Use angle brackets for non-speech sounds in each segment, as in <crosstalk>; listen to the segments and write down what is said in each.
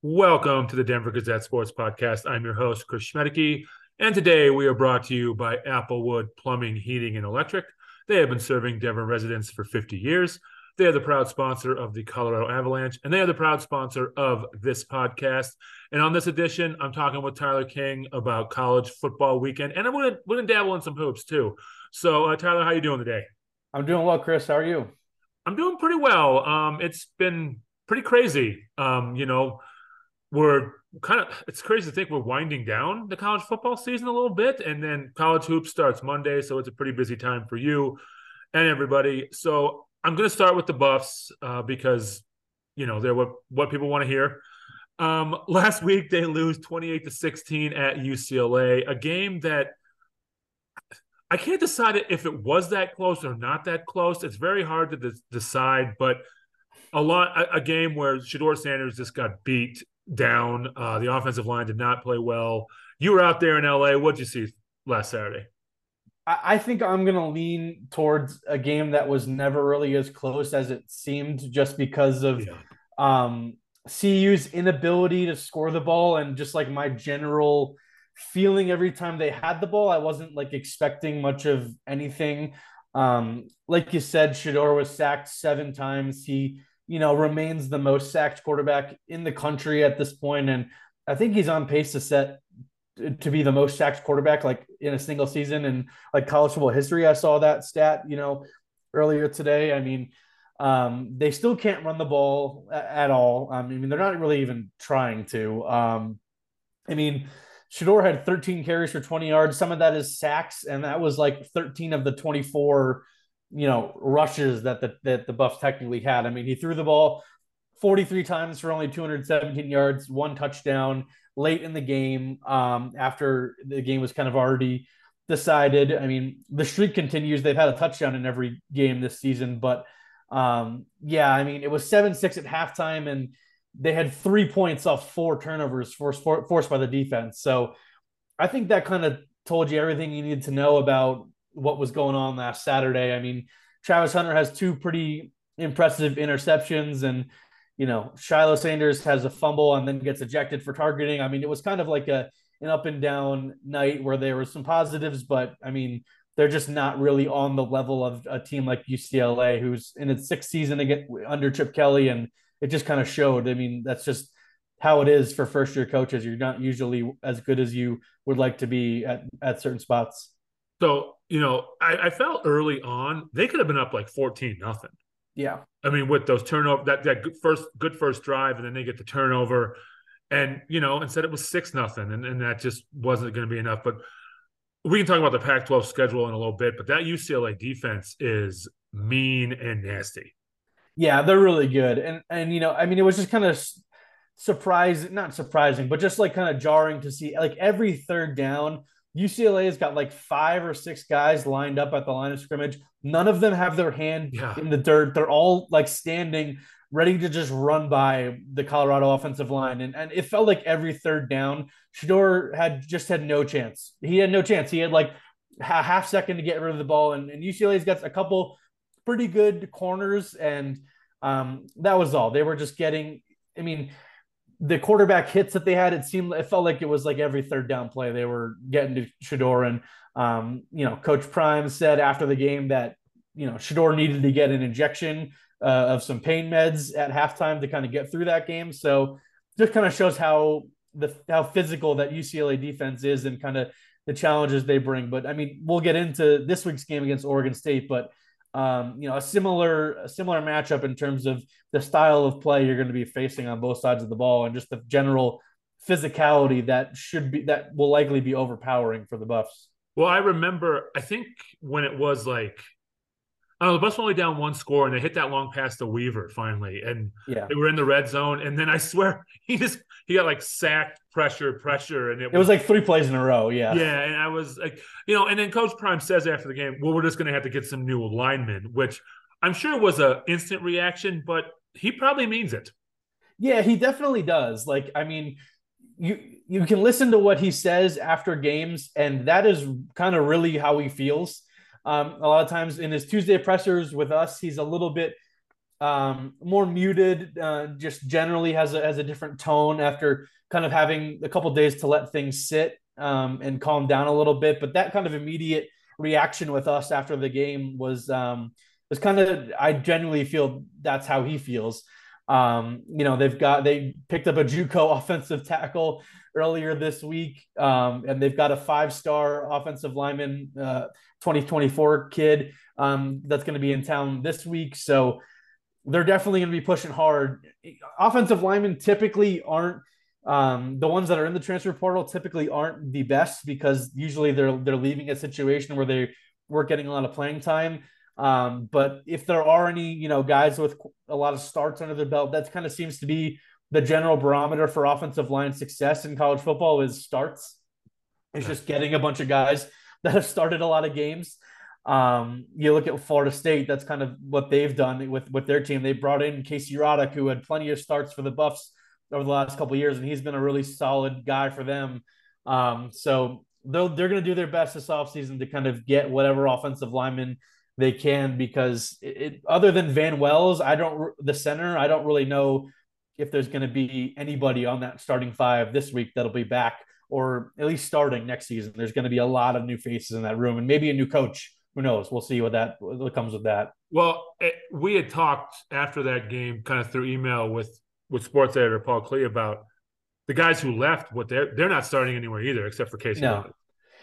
Welcome to the Denver Gazette Sports Podcast. I'm your host, Chris Schmaedeke, and today we are brought to you by Applewood Plumbing, Heating, and Electric. They have been serving Denver residents for 50 years. They are the proud sponsor of the Colorado Avalanche, and they are the proud sponsor of this podcast. And on this edition, I'm talking with Tyler King about college football weekend, and I'm going to, going to dabble in some hoops too. So, uh, Tyler, how are you doing today? I'm doing well, Chris. How are you? I'm doing pretty well. Um, it's been pretty crazy. Um, you know, we're kind of it's crazy to think we're winding down the college football season a little bit and then college hoops starts monday so it's a pretty busy time for you and everybody. So i'm going to start with the buffs uh, because you know they're what what people want to hear. Um, <laughs> last week they lose 28 to 16 at ucla a game that i can't decide if it was that close or not that close. It's very hard to de- decide but a lot a, a game where Shedeur Sanders just got beat down. Uh, the offensive line did not play well. You were out there in LA. What'd you see last Saturday? I think I'm going to lean towards a game that was never really as close as it seemed, just because of yeah. um, CU's inability to score the ball and just like my general feeling every time they had the ball. I wasn't like expecting much of anything. Um, like you said, Shedeur was sacked seven times. He you know, remains the most sacked quarterback in the country at this point, and I think he's on pace to set to be the most sacked quarterback like in a single season in like college football history. I saw that stat, you know, earlier today. I mean, um, they still can't run the ball at all. I mean, they're not really even trying to. Um, I mean, Shedeur had 13 carries for 20 yards. Some of that is sacks, and that was like 13 of the 24 you know rushes that the that the Buffs technically had. I mean, he threw the ball 43 times for only 217 yards, one touchdown late in the game um, after the game was kind of already decided. I mean, the streak continues. They've had a touchdown in every game this season, but um, yeah, I mean, it was 7 6 at halftime, and they had three points off four turnovers forced, forced by the defense. So I think that kind of told you everything you needed to know about what was going on last Saturday. I mean, Travis Hunter has two pretty impressive interceptions, and you know, Shiloh Sanders has a fumble and then gets ejected for targeting. I mean, it was kind of like a an up and down night where there were some positives, but I mean, they're just not really on the level of a team like UCLA, who's in its sixth season again under Chip Kelly, and it just kind of showed. I mean, that's just how it is for first year coaches. You're not usually as good as you would like to be at, at certain spots. So, you know, I, I felt early on they could have been up like 14 nothing. Yeah. I mean, with those turnover that that good first good first drive, and then they get the turnover. And, you know, instead it was six nothing, and, and that just wasn't going to be enough. But we can talk about the Pac 12 schedule in a little bit, but that UCLA defense is mean and nasty. Yeah, they're really good. And and you know, I mean, it was just kind of surprising, not surprising, but just like kind of jarring to see like every third down, UCLA has got like five or six guys lined up at the line of scrimmage. None of them have their hand yeah. in the dirt. They're all like standing, ready to just run by the Colorado offensive line. And, and it felt like every third down, Shedeur had just had no chance. He had no chance. He had like a half second to get rid of the ball. And, and UCLA's got a couple pretty good corners. And um, that was all. They were just getting, I mean, the quarterback hits that they had, it seemed it felt like it was like every third down play they were getting to Shedeur. And um, you know, Coach Prime said after the game that you know Shedeur needed to get an injection uh, of some pain meds at halftime to kind of get through that game. So just kind of shows how the how physical that UCLA defense is and kind of the challenges they bring. But I mean, we'll get into this week's game against Oregon State, but um, you know, a similar a similar matchup in terms of the style of play you're going to be facing on both sides of the ball and just the general physicality that should be that will likely be overpowering for the Buffs. Well, I remember I think when it was like I don't know, the were only down one score and they hit that long pass to Weaver finally. And yeah. they were in the red zone. And then I swear <laughs> he just he got like sacked, pressure, pressure. And it, it was, was, like three plays in a row. Yeah. Yeah. And I was like, you know, and then Coach Prime says after the game, well, we're just gonna have to get some new linemen, which I'm sure was a instant reaction, but he probably means it. Yeah, he definitely does. Like, I mean, you you can listen to what he says after games, and that is kind of really how he feels um, a lot of times in his Tuesday pressers with us, he's a little bit um, more muted, uh, just generally has a, has a different tone after kind of having a couple days to let things sit um, and calm down a little bit. But that kind of immediate reaction with us after the game was um, was kind of I genuinely feel that's how he feels. Um, you know, they've got they picked up a JUCO <laughs> offensive tackle earlier this week, um, and they've got a five star offensive lineman, uh, 2024 kid um, that's going to be in town this week. So they're definitely going to be pushing hard. Offensive linemen typically aren't um, the ones that are in the transfer portal typically aren't the best because usually they're they're leaving a situation where they weren't getting a lot of playing time. Um, but if there are any, you know, guys with a lot of starts under their belt, that kind of seems to be the general barometer for offensive line success in college football is starts. It's just getting a bunch of guys <laughs> that have started a lot of games. Um, you look at Florida State, that's kind of what they've done with with their team. They brought in Casey Roddick, who had plenty of starts for the Buffs over the last couple years, and he's been a really solid guy for them. Um, so they're, they're going to do their best this offseason to kind of get whatever offensive lineman they can because it, it, other than Van Wells, I don't the center, I don't really know if there's going to be anybody on that starting five this week that'll be back or at least starting next season. There's going to be a lot of new faces in that room and maybe a new coach. Who knows? We'll see what that what comes with that. Well, it, we had talked after that game, kind of through email with with sports editor Paul Klee about the guys who left. What they're they're not starting anywhere either, except for Casey. No.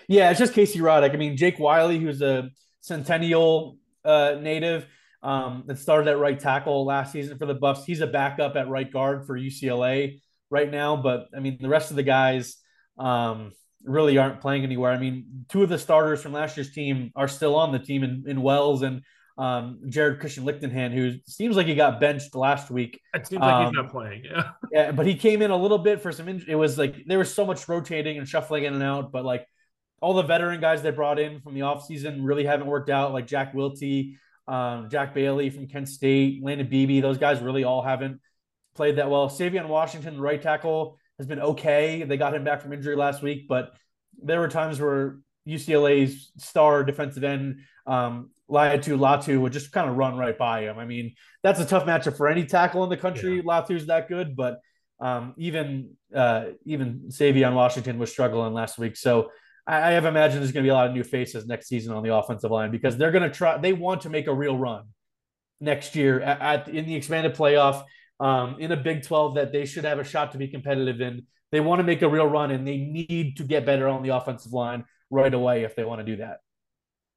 Yeah, it's just Casey Roddick. I mean, Jake Wiley, who's a Centennial uh, native um, that started at right tackle last season for the Buffs. He's a backup at right guard for UCLA right now. But I mean, the rest of the guys um, really aren't playing anywhere. I mean, two of the starters from last year's team are still on the team in, in Wells and um, Jared Christian Lichtenhand, who seems like he got benched last week. It seems like he's um, not playing. Yeah. <laughs> yeah, but he came in a little bit for some. In- it was like there was so much rotating and shuffling in and out, but like all the veteran guys they brought in from the offseason really haven't worked out, like Jack Wilty, um, Jack Bailey from Kent State, Landon Bebee. Those guys really all haven't played that well. Savion Washington, right tackle, has been okay. They got him back from injury last week, but there were times where UCLA's star defensive end, um, Laiatu Latu, would just kind of run right by him. I mean, that's a tough matchup for any tackle in the country. Yeah. Latu's that good, but um, even uh, even Savion Washington was struggling last week. So I, I have imagined there's going to be a lot of new faces next season on the offensive line because they're going to try. They want to make a real run next year at, at in the expanded playoff um, in a Big 12 that they should have a shot to be competitive in. They want to make a real run and they need to get better on the offensive line right away if they want to do that.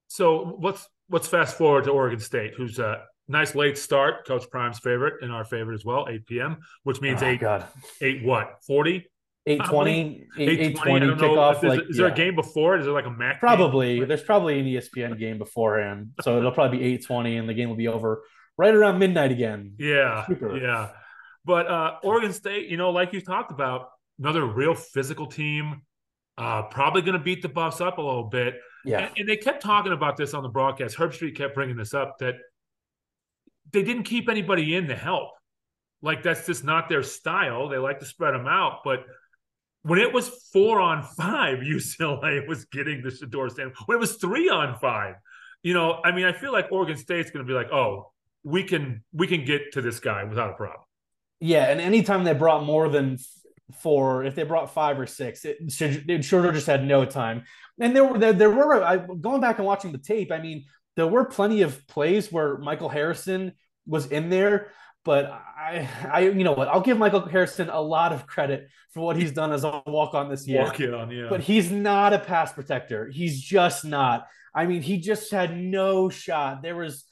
So let's let's fast forward to Oregon State, who's a nice late start, Coach Prime's favorite and our favorite as well, 8 p.m., which means oh, eight God. eight what 40 820, 820 kickoff. Like, is there yeah. a game before it? Is there like a MAC? Probably. Game? There's probably an ESPN game beforehand. So it'll probably be 820 and the game will be over right around midnight again. Yeah. Super. Yeah. But uh, Oregon State, you know, like you talked about, another real physical team. Uh, probably going to beat the Buffs up a little bit. Yeah. And, and they kept talking about this on the broadcast. Herbstreit kept bringing this up that they didn't keep anybody in to help. Like that's just not their style. They like to spread them out, but – when it was four on five, <laughs> UCLA was getting the Shedeur stand. When it was three on five, you know, I mean, I feel like Oregon State's going to be like, oh, we can we can get to this guy without a problem. Yeah, and anytime they brought more than four, if they brought five or six, it, it Shedeur just had no time. And there were there, there were I, going back and watching the tape. I mean, there were plenty of plays where Michael Harrison was in there but I, I, you know what? I'll give Michael Harrison a lot of credit for what he's done as a walk on this year. Walk on, yeah. But he's not a pass protector. He's just not. I mean, he just had no shot. There was,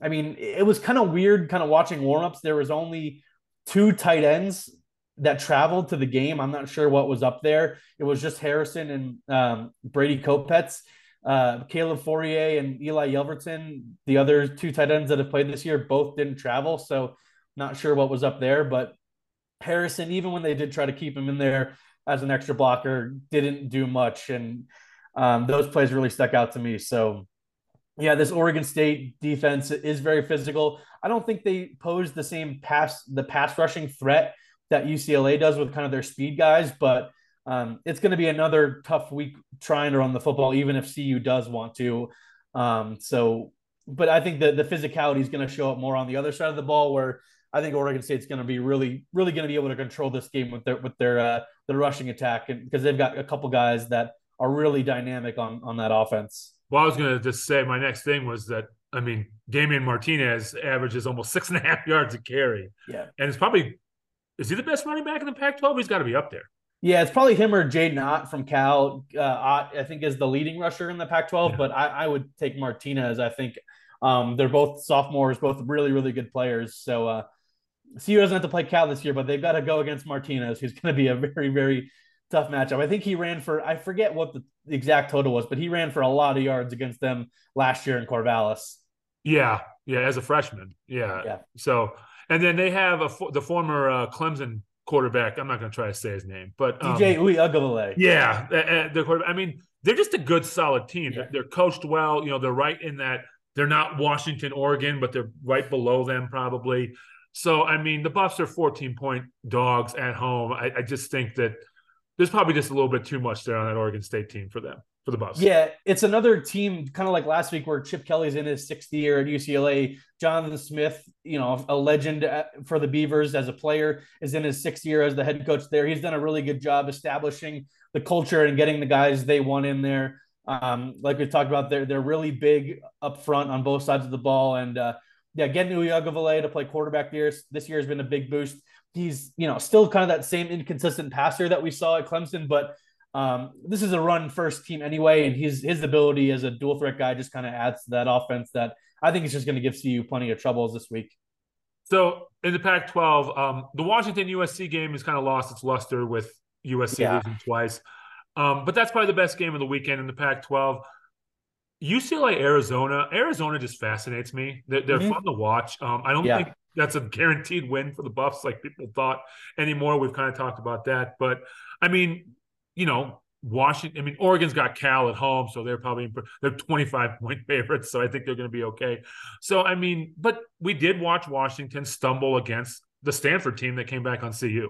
I mean, it was kind of weird, kind of watching warmups. There was only two tight ends that traveled to the game. I'm not sure what was up there. It was just Harrison and um, Brady Kopetz. Uh, Caleb Fauria and Eli Yelverton, the other two tight ends that have played this year, both didn't travel. So not sure what was up there, but Harrison, even when they did try to keep him in there as an extra blocker, didn't do much. And um, those plays really stuck out to me. So, yeah, this Oregon State defense is very physical. I don't think they pose the same pass, the pass rushing threat that UCLA does with kind of their speed guys, but um, it's going to be another tough week trying to run the football, even if CU does want to. Um, so but I think the the physicality is going to show up more on the other side of the ball, where I think Oregon State's going to be really, really going to be able to control this game with their with their uh, their rushing attack, and because they've got a couple guys that are really dynamic on on that offense. Well, I was going to just say my next thing was that I mean Damien Martinez averages almost <laughs> six and a half yards a carry. Yeah, and it's probably is he the best running back in the Pac-12? He's got to be up there. Yeah, it's probably him or Jaydn Ott from Cal. Uh, Ott, I think, is the leading rusher in the Pac-12, yeah. but I, I, would take Martinez. I think um, they're both sophomores, both really, really good players. So uh, CU doesn't have to play Cal this year, but they've got to go against Martinez, who's going to be a very, very tough matchup. I think he ran for I forget what the exact total was, but he ran for a lot of yards against them last year in Corvallis. Yeah, yeah, as a freshman. Yeah. Yeah. So, and then they have a the former uh, Clemson quarterback. I'm not going to try to say his name, but um, DJ Uiagalelei. Yeah, the quarterback. I mean, they're just a good, solid team. Yeah. They're coached well. You know, they're right in that. They're not Washington, Oregon, but they're right below them probably. So, I mean, the Buffs are 14 point dogs at home. I, I just think that there's probably just a little bit too much there on that Oregon State team for them for the Buffs. Yeah, it's another team kind of like last week where Chip Kelly's in his sixth year at UCLA. Jonathan Smith, you know, a legend for the Beavers as a player, is in his sixth year as the head coach there. He's done a really good job establishing the culture and getting the guys they want in there. Um, like we talked about, they're they're really big up front on both sides of the ball, and uh, yeah, getting Uiagalelei to play quarterback this this year has been a big boost he's you know still kind of that same inconsistent passer that we saw at Clemson, but um, this is a run first team anyway, and his his ability as a dual threat guy just kind of adds to that offense that I think is just going to give CU plenty of troubles this week. So in the Pac-12, um, the Washington USC game has kind of lost its luster with USC yeah. losing twice, um, but that's probably the best game of the weekend in the Pac-12. UCLA Arizona, Arizona just fascinates me. They're, they're mm-hmm. fun to watch. Um, I don't yeah. think that's a guaranteed win for the Buffs, like people thought anymore. We've kind of talked about that, but I mean, you know, Washington. I mean, Oregon's got Cal at home, so they're probably they're 25 point <laughs> favorites. So I think they're going to be okay. So I mean, but we did watch Washington stumble against the Stanford team that came back on CU.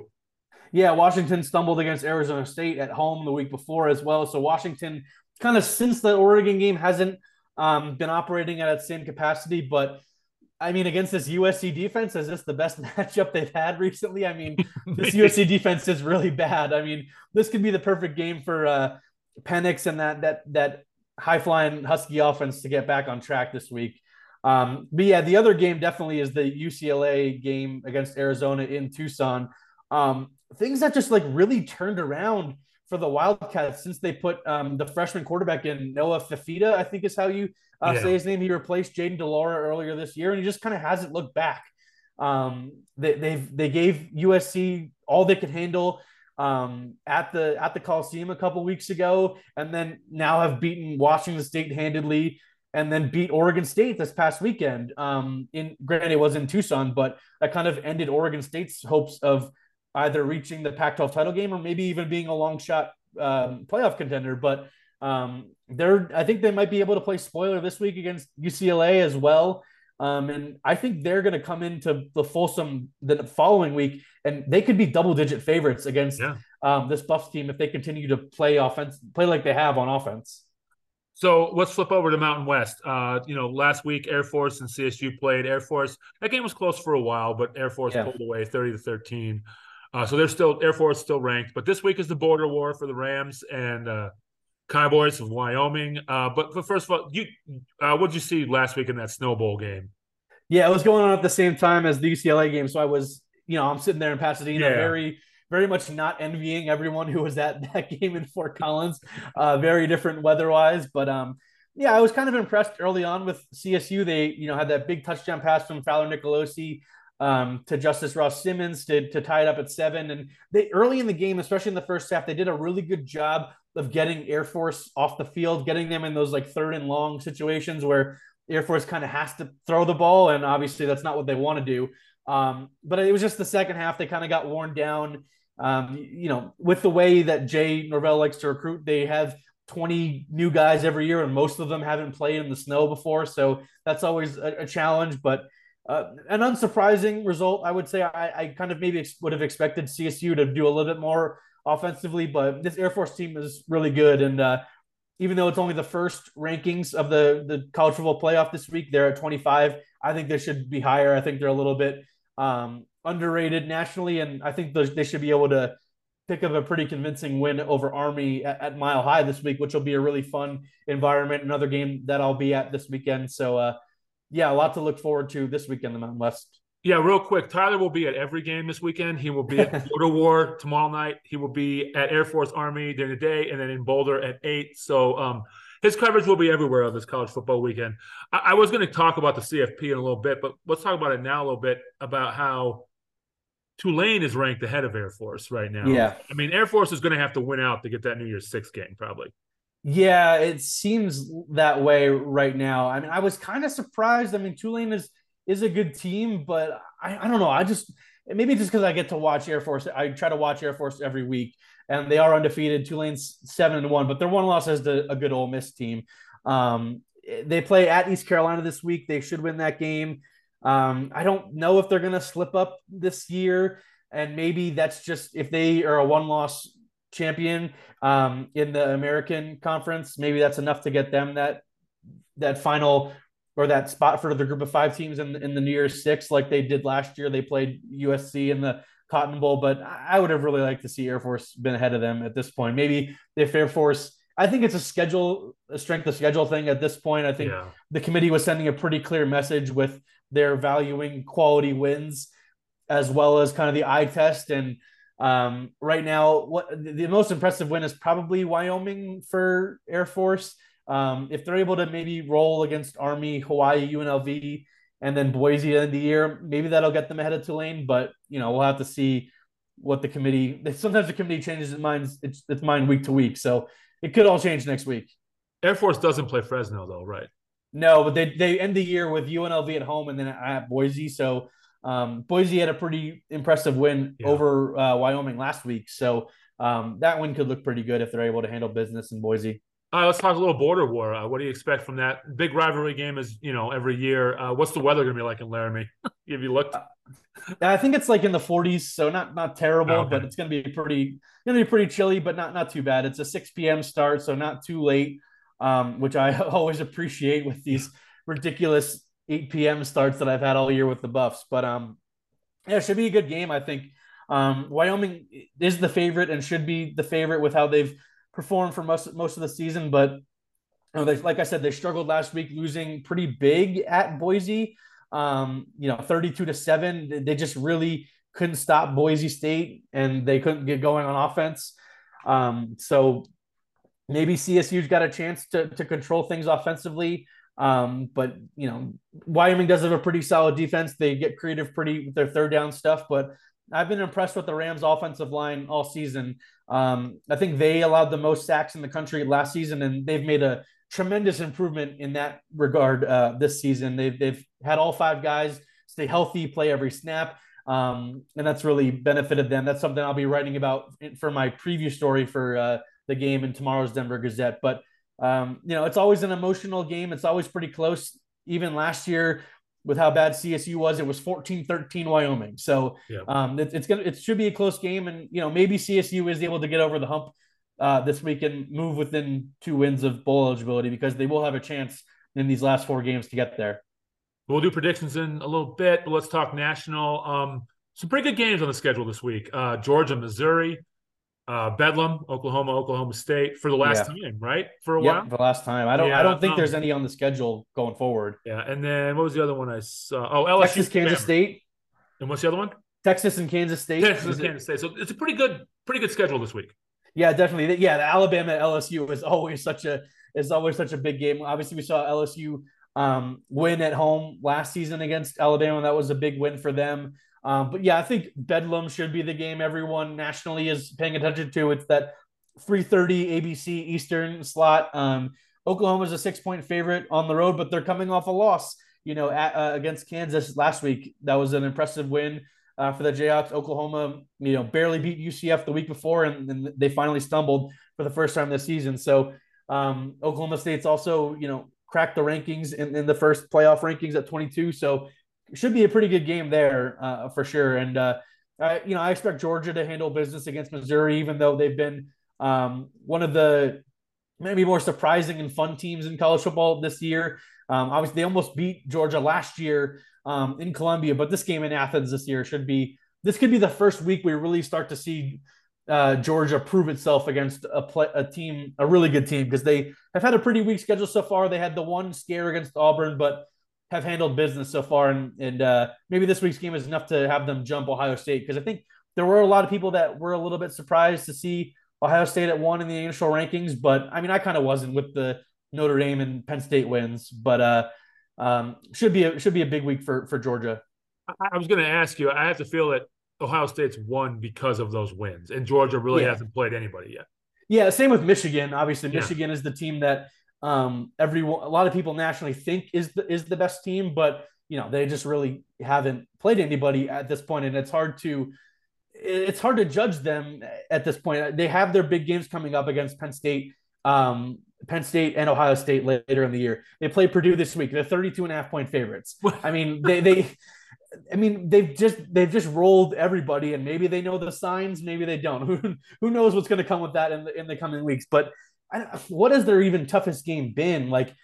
Yeah, Washington stumbled against Arizona State at home the week before as well. So Washington, kind of since the Oregon game, hasn't um, been operating at its same capacity, but I mean, against this USC defense, is this the best <laughs> matchup they've had recently? I mean, this <laughs> USC defense is really bad. I mean, this could be the perfect game for uh, Penix and that that that high flying Husky offense to get back on track this week. Um, but yeah, the other game definitely is the UCLA game against Arizona in Tucson. Um, things that just like really turned around for the Wildcats since they put um, the freshman quarterback in Noah Fifita, I think is how you uh, yeah. say his name. He replaced Jayden de Laura earlier this year, and he just kind of hasn't looked back. Um, they they've they gave USC all they could handle um, at the at the Coliseum a couple weeks ago, and then now have beaten Washington State handedly, and then beat Oregon State this past weekend. Um, in granted, it was in Tucson, but that kind of ended Oregon State's hopes of either reaching the Pac-12 title game or maybe even being a long shot um, playoff contender. But um, they're I think they might be able to play spoiler this week against UCLA as well. Um, and I think they're going to come into the Folsom the following week, and they could be double digit favorites against yeah. um, this Buffs team if they continue to play offense, play like they have on offense. So let's flip over to Mountain West. Uh, you know, last week Air Force and CSU played. Air Force that game was close for a while, but Air Force yeah. pulled away thirty to thirteen. Uh, so they're still Air Force still ranked, but this week is the border war for the Rams and uh, Cowboys of Wyoming. Uh, but, but first of all, you uh, what did you see last week in that Snow Bowl game? Yeah, it was going on at the same time as the UCLA game, so I was, you know, I'm sitting there in Pasadena, yeah. very, very much not envying everyone who was at <laughs> that game in Fort Collins. Uh, very different weather-wise, but um, yeah, I was kind of impressed early on with CSU. They, you know, had that big touchdown pass from Fowler Nicolosi um, to Justus Ross Simmons to, to tie it up at seven. And they early in the game, especially in the first half, they did a really good job of getting Air Force off the field, getting them in those like third and long situations where Air Force kind of has to throw the ball. And obviously that's not what they want to do. Um, but it was just the second half, they kind of got worn down. Um, you know, with the way that Jay Norvell likes to recruit, they have 20 new guys every year, and most of them haven't played in the snow before. So that's always a, a challenge. But uh, an unsurprising result, I would say. I, I kind of maybe ex- would have expected CSU to do a little bit more offensively, but this Air Force team is really good. And uh, even though it's only the first rankings of the the college football playoff this week, they're at 25. I think they should be higher. I think they're a little bit um, underrated nationally, and I think they should be able to pick up a pretty convincing win over Army at, at, Mile High this week, which will be a really fun environment. Another game that I'll be at this weekend. So, uh, yeah, a lot to look forward to this weekend in the Mountain West. Yeah, real quick. Tyler will be at every game this weekend. He will be at <laughs> Border War tomorrow night. He will be at Air Force Army during the day, and then in Boulder at eight. So um, his coverage will be everywhere of this college football weekend. I, I was going to talk about the CFP in a little bit, but let's talk about it now a little bit about how Tulane is ranked ahead of Air Force right now. Yeah, I mean Air Force is going to have to win out to get that New Year's Six game probably. Yeah, it seems that way right now. I mean, I was kind of surprised. I mean, Tulane is is a good team, but I, I don't know. I just maybe just because I get to watch Air Force, I try to watch Air Force every week, and they are undefeated. Tulane's seven and one, but their one loss is a good Ole Miss team. Um, they play at East Carolina this week. They should win that game. Um, I don't know if they're going to slip up this year, and maybe that's just if they are a one loss champion um, in the American Conference. Maybe that's enough to get them that that final or that spot for the group of five teams in, in the New Year's Six, like they did last year. They played USC in the Cotton Bowl, but I would have really liked to see Air Force been ahead of them at this point. Maybe if Air Force, I think it's a schedule, a strength of schedule thing at this point. I think yeah. the committee was sending a pretty clear message with their valuing quality wins as well as kind of the eye test. And um, right now, what the most impressive win is probably Wyoming for Air Force. Um, if they're able to maybe roll against Army, Hawaii, UNLV, and then Boise in the year, maybe that'll get them ahead of Tulane. But you know, we'll have to see what the committee. Sometimes the committee changes its mind. It's, its mind week to week, so it could all change next week. Air Force doesn't play Fresno though, right? No, but they they end the year with UNLV at home and then at Boise. So um, Boise had a pretty impressive win yeah. over uh, Wyoming last week. So um, that win could look pretty good if they're able to handle business in Boise. Uh, let's talk a little border war. Uh, what do you expect from that big rivalry game? Is you know every year. Uh, what's the weather going to be like in Laramie? <laughs> Have you looked? Uh, I think it's like in the 40s, so not not terrible, oh, okay. but it's going to be pretty going to be pretty chilly, but not not too bad. It's a 6 p.m. start, so not too late, um, which I <laughs> always appreciate with these ridiculous 8 p.m. starts that I've had all year with the Buffs. But um, yeah, it should be a good game. I think um, Wyoming is the favorite and should be the favorite with how they've performed for most most of the season, but you know, they, like I said, they struggled last week, losing pretty big at Boise. Um, you know, thirty-two to seven. They just really couldn't stop Boise State, and they couldn't get going on offense. Um, so maybe CSU's got a chance to to control things offensively. Um, but you know, Wyoming does have a pretty solid defense. They get creative pretty with their third down stuff, but I've been impressed with the Rams offensive line all season. Um, I think they allowed the most sacks in the country last season, and they've made a tremendous improvement in that regard uh, this season. They've they've had all five guys stay healthy, play every snap, um, and that's really benefited them. That's something I'll be writing about for my preview story for uh, the game in tomorrow's Denver Gazette. But um, you know, it's always an emotional game. It's always pretty close. Even last year, with how bad CSU was, it was 14-13 Wyoming. So yeah. um, it, it's gonna it should be a close game, and you know maybe CSU is able to get over the hump uh, this week and move within two wins of bowl eligibility because they will have a chance in these last four games to get there. We'll do predictions in a little bit, but let's talk national. Um, some pretty good games on the schedule this week. Uh, Georgia, Missouri, uh, Bedlam, Oklahoma, Oklahoma State for the last yeah. time, right? For a while, the last time. I don't. Yeah, I don't think um, there's any on the schedule going forward. Yeah, and then what was the other one I saw? Oh, LSU, Texas, Kansas State. And what's the other one? Texas and Kansas State. Texas and Kansas State. So it's a pretty good, pretty good schedule this week. Yeah, definitely. Yeah, the Alabama LSU is <laughs> always such a is always such a big game. Obviously, we saw LSU um, win at home last season against Alabama. That was a big win for them. Um, but yeah, I think Bedlam should be the game everyone nationally is paying attention to. It's that 3:30 ABC Eastern slot. Um, Oklahoma's a six point favorite on the road, but they're coming off a loss. You know, at, uh, against Kansas last week, that was an impressive win uh, for the Jayhawks. Oklahoma, you know, barely beat UCF the week before, and, and they finally stumbled for the first time this season. So um, Oklahoma State's also, you know, cracked the rankings in, in the first playoff rankings at 22. So should be a pretty good game there uh, for sure. And uh, I, you know, I expect Georgia to handle business against Missouri, even though they've been um, one of the maybe more surprising and fun teams in college football this year. Um, obviously, they almost beat Georgia last year um, in Columbia, but this game in Athens this year should be this could be the first week we really start to see uh, Georgia prove itself against a, play, a team, a really good team, because they have had a pretty weak schedule so far. They had the one scare against Auburn, but have handled business so far. And, and uh, maybe this week's game is enough to have them jump Ohio State, because I think there were a lot of people that were a little bit surprised to see Ohio State at one in the initial rankings, but I mean, I kind of wasn't with the Notre Dame and Penn State wins, but uh, um, should be a, should be a big week for for Georgia. I was going to ask you. I have to feel that Ohio State's won because of those wins, and Georgia really yeah. hasn't played anybody yet. Yeah, same with Michigan. Obviously, Michigan yeah. is the team that um, everyone, a lot of people nationally think is the is the best team, but you know they just really haven't played anybody at this point, and it's hard to it's hard to judge them at this point. They have their big games coming up against Penn State, um, Penn State and Ohio State later in the year. They play Purdue this week. They're 32 and a half point favorites. I mean, they, they, I mean, they've just, they've just rolled everybody and maybe they know the signs, maybe they don't. <laughs> Who, who knows what's going to come with that in the, in the coming weeks, but what has their even toughest game been? Like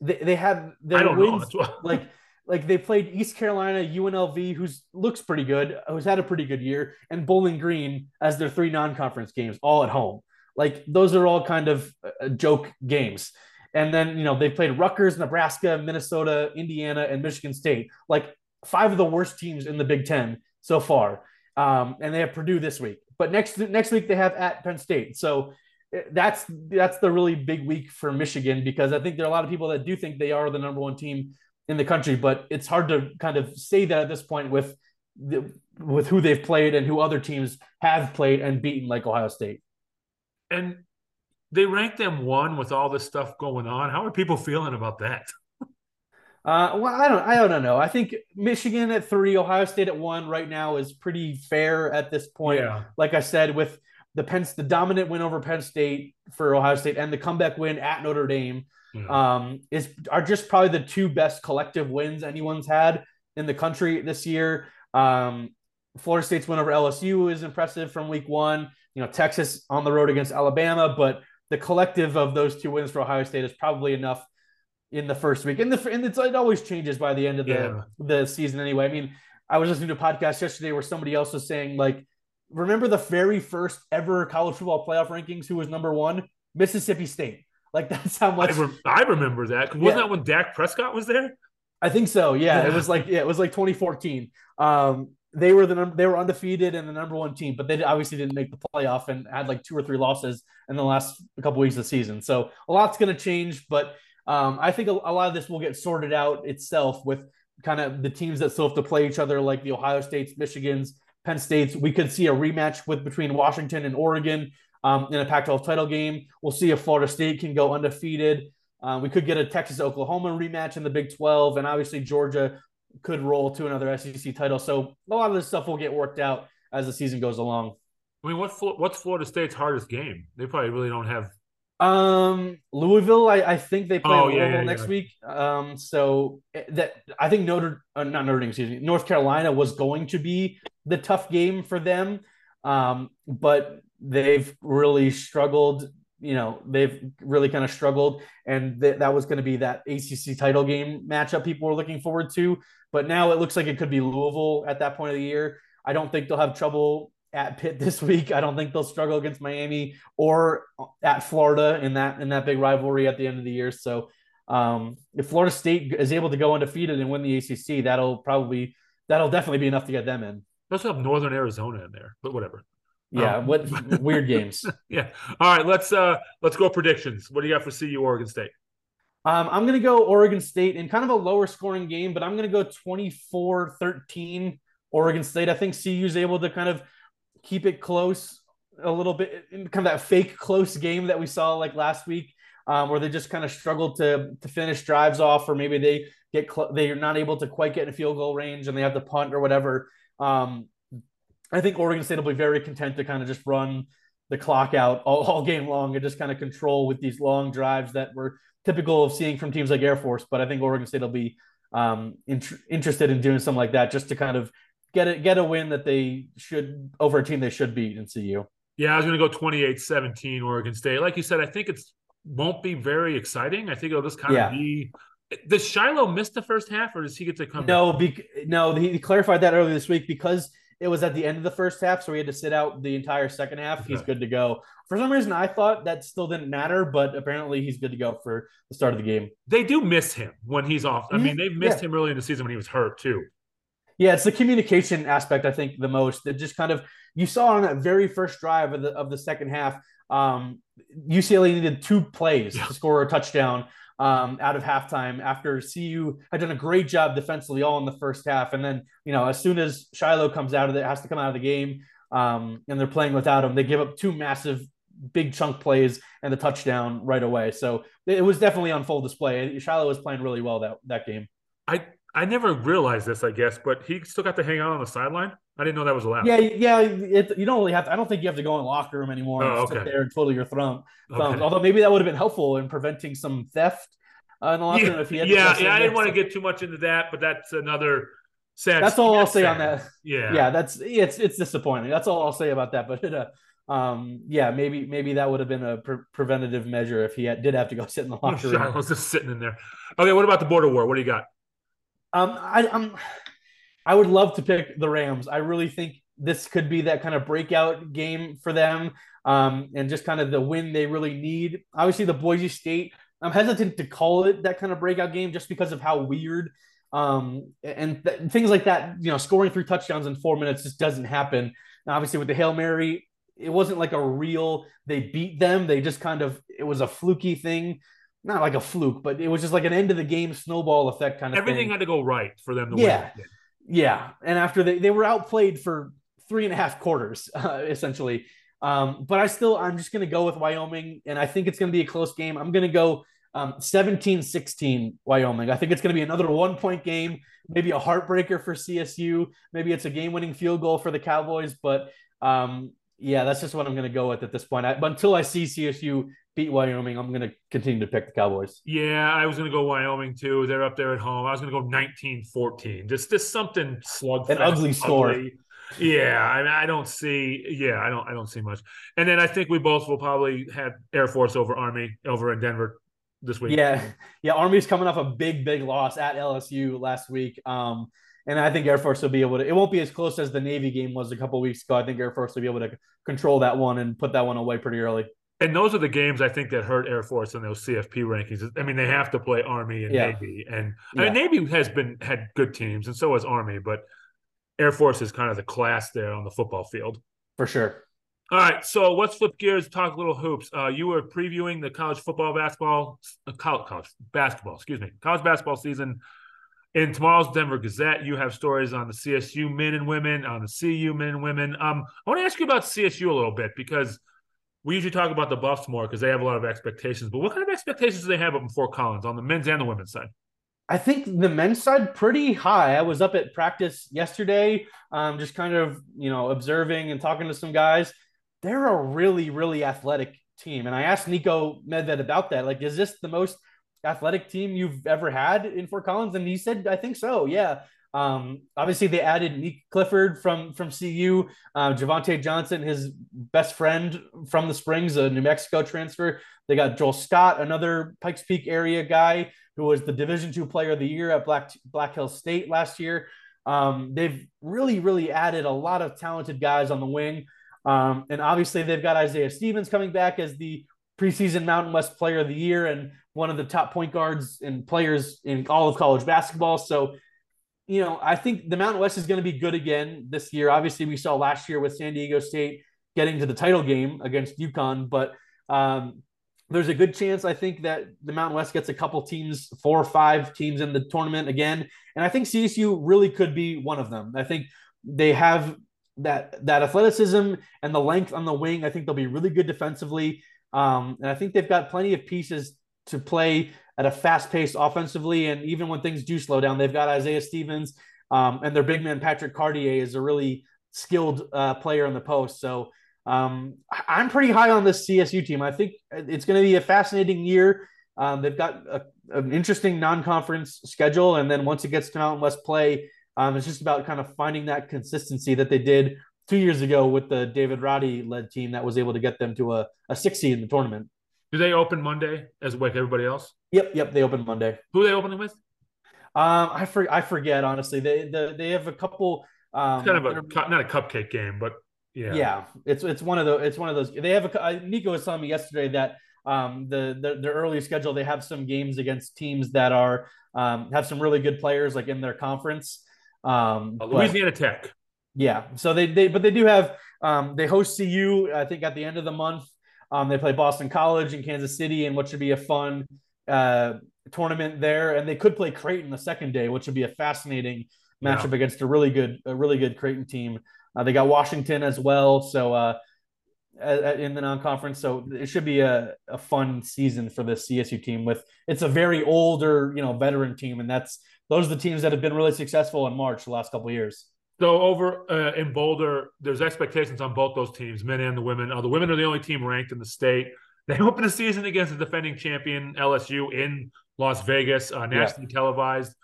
they, they have their wins, like, like they played East Carolina, UNLV, who's looks pretty good, who's had a pretty good year, and Bowling Green as their three non-conference games, all at home. Like those are all kind of uh, joke games. And then you know they played Rutgers, Nebraska, Minnesota, Indiana, and Michigan State. Like five of the worst teams in the Big Ten so far. Um, and they have Purdue this week. But next next week they have at Penn State. So that's that's the really big week for Michigan because I think there are a lot of people that do think they are the number one team in the country, but it's hard to kind of say that at this point with the, with who they've played and who other teams have played and beaten, like Ohio State. And they rank them one with all this stuff going on. How are people feeling about that? <laughs> Uh, well, I don't, I don't know. I think Michigan at three, Ohio State at one right now is pretty fair at this point. Yeah. Like I said, with the Penn, the dominant win over Penn State for Ohio State and the comeback win at Notre Dame, um, is are just probably the two best collective wins anyone's had in the country this year. Um, Florida State's win over LSU is impressive from week one. You know, Texas on the road against Alabama, but the collective of those two wins for Ohio State is probably enough in the first week. And the and it's it always changes by the end of the yeah. the season anyway. I mean, I was listening to a podcast yesterday where somebody else was saying like, remember the very first ever college football playoff rankings? Who was number one? Mississippi State. Like <laughs> that's how much I, I remember that. Wasn't yeah. that when Dak Prescott was there? I think so. Yeah, yeah. it was like yeah, it was like 2014. Um, they were the number they were undefeated and the number one team, but they obviously didn't make the playoff and had like two or three losses in the last couple weeks of the season. So a lot's going to change, but um, I think a, a, lot of this will get sorted out itself with kind of the teams that still have to play each other, like the Ohio States, Michigans, Penn States. We could see a rematch with between Washington and Oregon um, in a Pac-12 title game. We'll see if Florida State can go undefeated. Uh, we could get a Texas Oklahoma rematch in the Big 12, and obviously Georgia could roll to another SEC title. So a lot of this stuff will get worked out as the season goes along. I mean, what what's Florida State's hardest game? They probably really don't have. Um, Louisville, I, I think they play oh, Louisville yeah, yeah, next yeah. week. Um, so eh, that I think Notre, uh, not Notre Dame, excuse me, North Carolina was going to be the tough game for them. Um, but they've really struggled. You know, they've really kind of struggled, and th- that was going to be that ACC title game matchup people were looking forward to. But now it looks like it could be Louisville at that point of the year. I don't think they'll have trouble at Pitt <laughs> this week. I don't think they'll struggle against Miami or at Florida in that in that big rivalry at the end of the year. So um, if Florida State is able to go undefeated and win the ACC, that'll probably that'll definitely be enough to get them in. Let's have Northern Arizona in there, but whatever. Yeah, um, what <laughs> weird games. <laughs> Yeah. All right, let's uh let's go predictions. What do you got for CU Oregon State? Um, I'm going to go Oregon State in kind of a lower scoring game, but I'm going to go 24 13 Oregon State. I think CU is able to kind of keep it close a little bit, in kind of that fake close game that we saw like last week, um, where they just kind of struggled to, to finish drives off, or maybe they get cl- they're not able to quite get in field goal range and they have to punt or whatever. Um, I think Oregon State will be very content to kind of just run the clock out all, all game long and just kind of control with these long drives that we're typical of seeing from teams like Air Force. But I think Oregon State will be um, int- interested in doing something like that just to kind of get it get a win that they should over a team they should beat in CU. Yeah, I was going to go 28-17 Oregon State. Like you said, I think it's won't be very exciting. I think it'll just kind yeah. of be. Does Shiloh miss the first half, or does he get to come? No, be, no. He clarified that earlier this week because it was at the end of the first half, so he had to sit out the entire second half. Okay. He's good to go. For some reason, I thought that still didn't matter, but apparently he's good to go for the start of the game. They do miss him when he's off. I mean, they've missed yeah. him early in the season when he was hurt too. Yeah, it's the communication aspect I think the most. That just kind of you saw on that very first drive of the of the second half. Um, UCLA needed two plays yeah. to score a touchdown um, out of halftime after CU had done a great job defensively all in the first half. And then, you know, as soon as Shiloh comes out of it, has to come out of the game um, and they're playing without him, they give up two massive big chunk plays and the touchdown right away. So it was definitely on full display. Shiloh was playing really well that, that game. I, I never realized this, I guess, but he still got to hang out on the sideline. I didn't know that was allowed. Yeah, yeah. It, you don't really have. To, I don't think you have to go in the locker room anymore oh, and okay. sit there and twiddle your thumb. Okay. Although maybe that would have been helpful in preventing some theft uh, in the locker yeah, room. If he had yeah, yeah. I didn't want to get too much into that, but that's another sad. That's all I'll say sad. on that. Yeah, yeah. That's it's it's disappointing. That's all I'll say about that. But uh, um, yeah, maybe maybe that would have been a pre- preventative measure if he had, did have to go sit in the <laughs> locker room. I was just sitting in there. Okay, what about the border war? What do you got? Um, I, I'm. I would love to pick the Rams. I really think this could be that kind of breakout game for them um, and just kind of the win they really need. Obviously, the Boise State, I'm hesitant to call it that kind of breakout game just because of how weird um, and th- things like that. You know, scoring three touchdowns in four minutes just doesn't happen. obviously, with the Hail Mary, it wasn't like a real, they beat them. They just kind of, it was a fluky thing. Not like a fluke, but it was just like an end of the game snowball effect kind of Everything thing. had to go right for them to yeah. win. Yeah. And after they, they were outplayed for three and a half quarters, uh, <laughs> essentially. Um, but I still, I'm just going to go with Wyoming, and I think it's going to be a close game. I'm going to go um, 17 16 Wyoming. I think it's going to be another one point game, maybe a heartbreaker for CSU. Maybe it's a game winning field goal for the Cowboys. But um, yeah, that's just what I'm going to go with at this point. I, but until I see CSU beat Wyoming, I'm going to continue to pick the Cowboys. Yeah, I was going to go Wyoming too. They're up there at home. I was going to go 19 14. Just, just something slugfest. An ugly score. Ugly. Yeah, I mean, I don't see. Yeah, I don't. I don't see much. And then I think we both will probably have Air Force over Army over in Denver this week. Yeah, yeah. Army's coming off a big, big loss at LSU last week. Um, and I think Air Force will be able to. It won't be as close as the Navy game was a couple weeks ago. I think Air Force will be able to control that one and put that one away pretty early. And those are the games I think that hurt Air Force in those CFP rankings. I mean, they have to play Army and yeah. Navy, and I mean, Navy has been had good teams, and so has Army, but Air Force is kind of the class there on the football field. For sure. All right, so let's flip gears, talk a little hoops. Uh, you were previewing the college football, basketball, uh, college, college basketball, excuse me, college basketball season. In tomorrow's Denver Gazette, you have stories on the CSU men and women, on the CU men and women. Um, I want to ask you about CSU a little bit because we usually talk about the Buffs more because they have a lot of expectations. But what kind of expectations do they have up in Fort Collins on the men's and the women's side? I think the men's side pretty high. I was up at practice yesterday, um, just kind of you know observing and talking to some guys. They're a really really athletic team, and I asked Niko Medved about that. Like, is this the most athletic team you've ever had in Fort Collins? And he said, I think so. Yeah. Um, obviously, they added Nick Clifford from from CU, uh, Javante Johnson, his best friend from the Springs, a New Mexico transfer. They got Joel Scott, another Pikes Peak area guy who was the Division two Player of the Year at Black Black Hill State last year. Um, they've really, really added a lot of talented guys on the wing, um, and obviously they've got Isaiah Stevens coming back as the preseason Mountain West Player of the Year and one of the top point guards and players in all of college basketball. So, you know, I think the Mountain West is going to be good again this year. Obviously, we saw last year with San Diego State getting to the title game against UConn, but um, there's a good chance I think that the Mountain West gets a couple teams, four or five teams in the tournament again, and I think CSU really could be one of them. I think they have that that athleticism and the length on the wing. I think they'll be really good defensively, um, and I think they've got plenty of pieces to play at a fast pace offensively. And even when things do slow down, they've got Isaiah Stevens um, and their big man Patrick Cartier is a really skilled uh, player in the post. So um, I'm pretty high on this CSU team. I think it's going to be a fascinating year. Um, they've got a, an interesting non-conference schedule, and then once it gets to Mountain West play, um, it's just about kind of finding that consistency that they did two years ago with the David Roddy led team that was able to get them to a, a six seed in the tournament. Do they open Monday as like everybody else? Yep, yep. They open Monday. Who are they opening with? Um, I for, I forget honestly. They the, they have a couple. Um, kind of a not a cupcake game, but yeah, yeah. It's it's one of the it's one of those. They have a. Uh, Niko was telling me yesterday that um the, the the early schedule they have some games against teams that are um have some really good players like in their conference. Um, uh, Louisiana but, Tech. Yeah, so they they but they do have um they host CU I think at the end of the month. Um, they play Boston College in Kansas City, and what should be a fun uh, tournament there. And they could play Creighton the second day, which would be a fascinating matchup yeah. against a really good, a really good Creighton team. Uh, they got Washington as well, so uh, in the non-conference. So it should be a, a fun season for this CSU team. With it's a very older, you know, veteran team, and that's those are the teams that have been really successful in March the last couple years. So over uh, in Boulder, there's expectations on both those teams, men and the women. Uh, the women are the only team ranked in the state. They open the season against the defending champion LSU in Las Vegas, uh, nationally yeah. televised.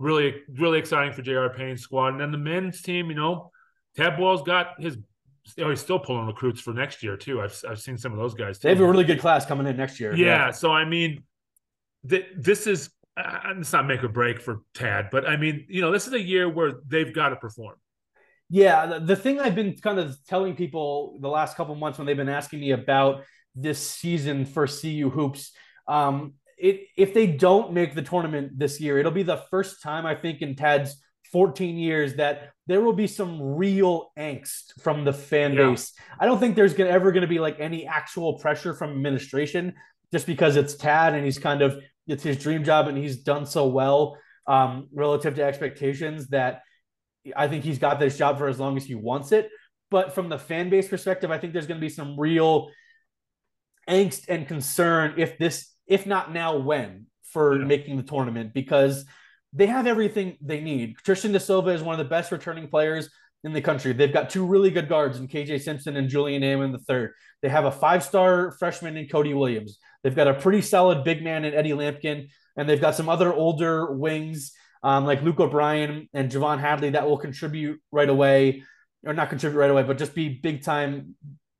Really, really exciting for J.R. Payne's squad. And then the men's team, you know, Tad Boyle's got his. Oh, he's still pulling recruits for next year too. I've I've seen some of those guys. Too. They have a really good class coming in next year. Yeah. yeah. So I mean, th- this is uh, it's not make or break for Tad, but I mean, you know, this is a year where they've got to perform. Yeah, the, the thing I've been kind of telling people the last couple months when they've been asking me about this season for CU hoops, um, it, if they don't make the tournament this year, it'll be the first time I think in Tad's 14 years that there will be some real angst from the fan yeah. base. I don't think there's gonna, ever going to be like any actual pressure from administration just because it's Tad and he's kind of it's his dream job and he's done so well um, relative to expectations that I think he's got this job for as long as he wants it. But from the fan base perspective, I think there's going to be some real angst and concern if this, if not now, when for yeah. making the tournament because they have everything they need. Tristan da Silva is one of the best returning players in the country. They've got two really good guards in KJ Simpson and Julian Hammond the third. They have a five-star freshman in Cody Williams. They've got a pretty solid big man in Eddie Lampkin, and they've got some other older wings um, like Luke O'Brien and J'Vonne Hadley that will contribute right away, or not contribute right away, but just be big time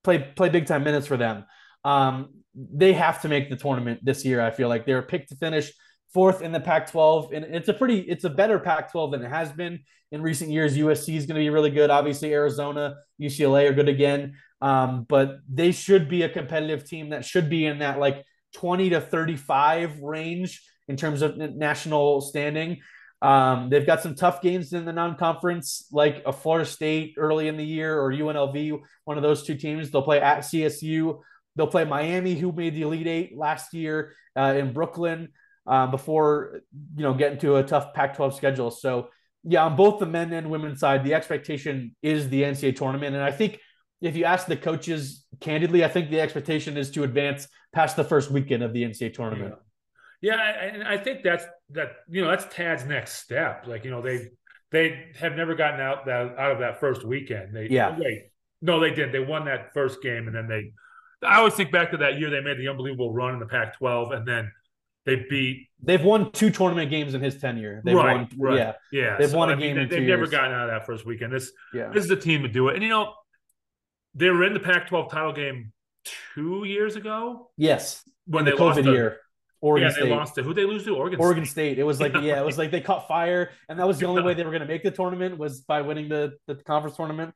play play big time minutes for them. Um, they have to make the tournament this year. I feel like they're picked to finish fourth in the Pac-12, and it's a pretty it's a better Pac-12 than it has been in recent years. USC is going to be really good. Obviously, Arizona, UCLA are good again, um, but they should be a competitive team that should be in that like 20 to 35 range in terms of national standing. Um, they've got some tough games in the non-conference, like a Florida State early in the year or UNLV, one of those two teams. They'll play at CSU. They'll play Miami, who made the Elite Eight last year uh, in Brooklyn, uh, before you know getting to a tough Pac-12 schedule. So yeah, on both the men and women's side, the expectation is the NCAA tournament, and I think if you ask the coaches candidly, I think the expectation is to advance past the first weekend of the NCAA tournament. Yeah. Yeah, and I think that's that. You know, that's Tad's next step. Like, you know, they they have never gotten out that out of that first weekend. They yeah. Wait, no, they did. They won that first game, and then they. I always think back to that year they made the unbelievable run in the Pac-12, and then they beat. They've won two tournament games in his tenure. They've right, won, right. Yeah, yeah. They've so, won a I game. They, have never gotten out of that first weekend. This, yeah. this is the team to do it. And you know, they were in the Pac-12 title game two years ago. Yes, when the they COVID lost year. Oregon yeah, State. they lost to who they lose to Oregon. Oregon State. State. It was like yeah, it was <laughs> like they caught fire, and that was the only way they were going to make the tournament was by winning the the conference tournament.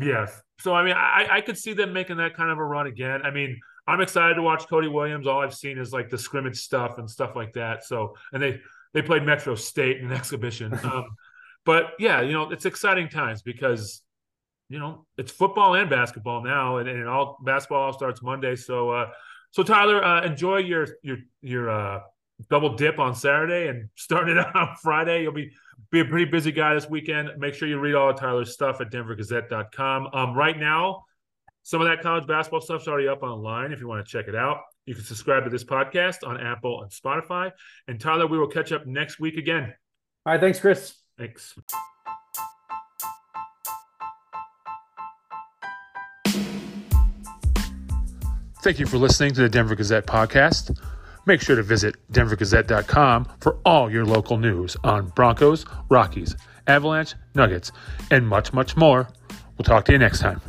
Yes. So I mean, I I could see them making that kind of a run again. I mean, I'm excited to watch Cody Williams. All I've seen is like the scrimmage stuff and stuff like that. So and they they played Metro State in an <laughs> exhibition. Um, but yeah, you know, it's exciting times because you know it's football and basketball now, and, and all basketball all starts Monday. So. uh so Tyler, uh, enjoy your your your uh, double dip on Saturday and <laughs> starting it on Friday. You'll be be a pretty busy guy this weekend. Make sure you read all of Tyler's stuff at denvergazette.com. Um, right now, some of that college basketball stuff's already up online if you want to check it out. You can subscribe to this podcast on Apple and Spotify. And Tyler, we will catch up next week again. All right, thanks, Chris. Thanks. Thank you for listening to the Denver Gazette podcast. Make sure to visit denvergazette.com for all your local news on Broncos, Rockies, Avalanche, Nuggets, and much, much more. We'll talk to you next time.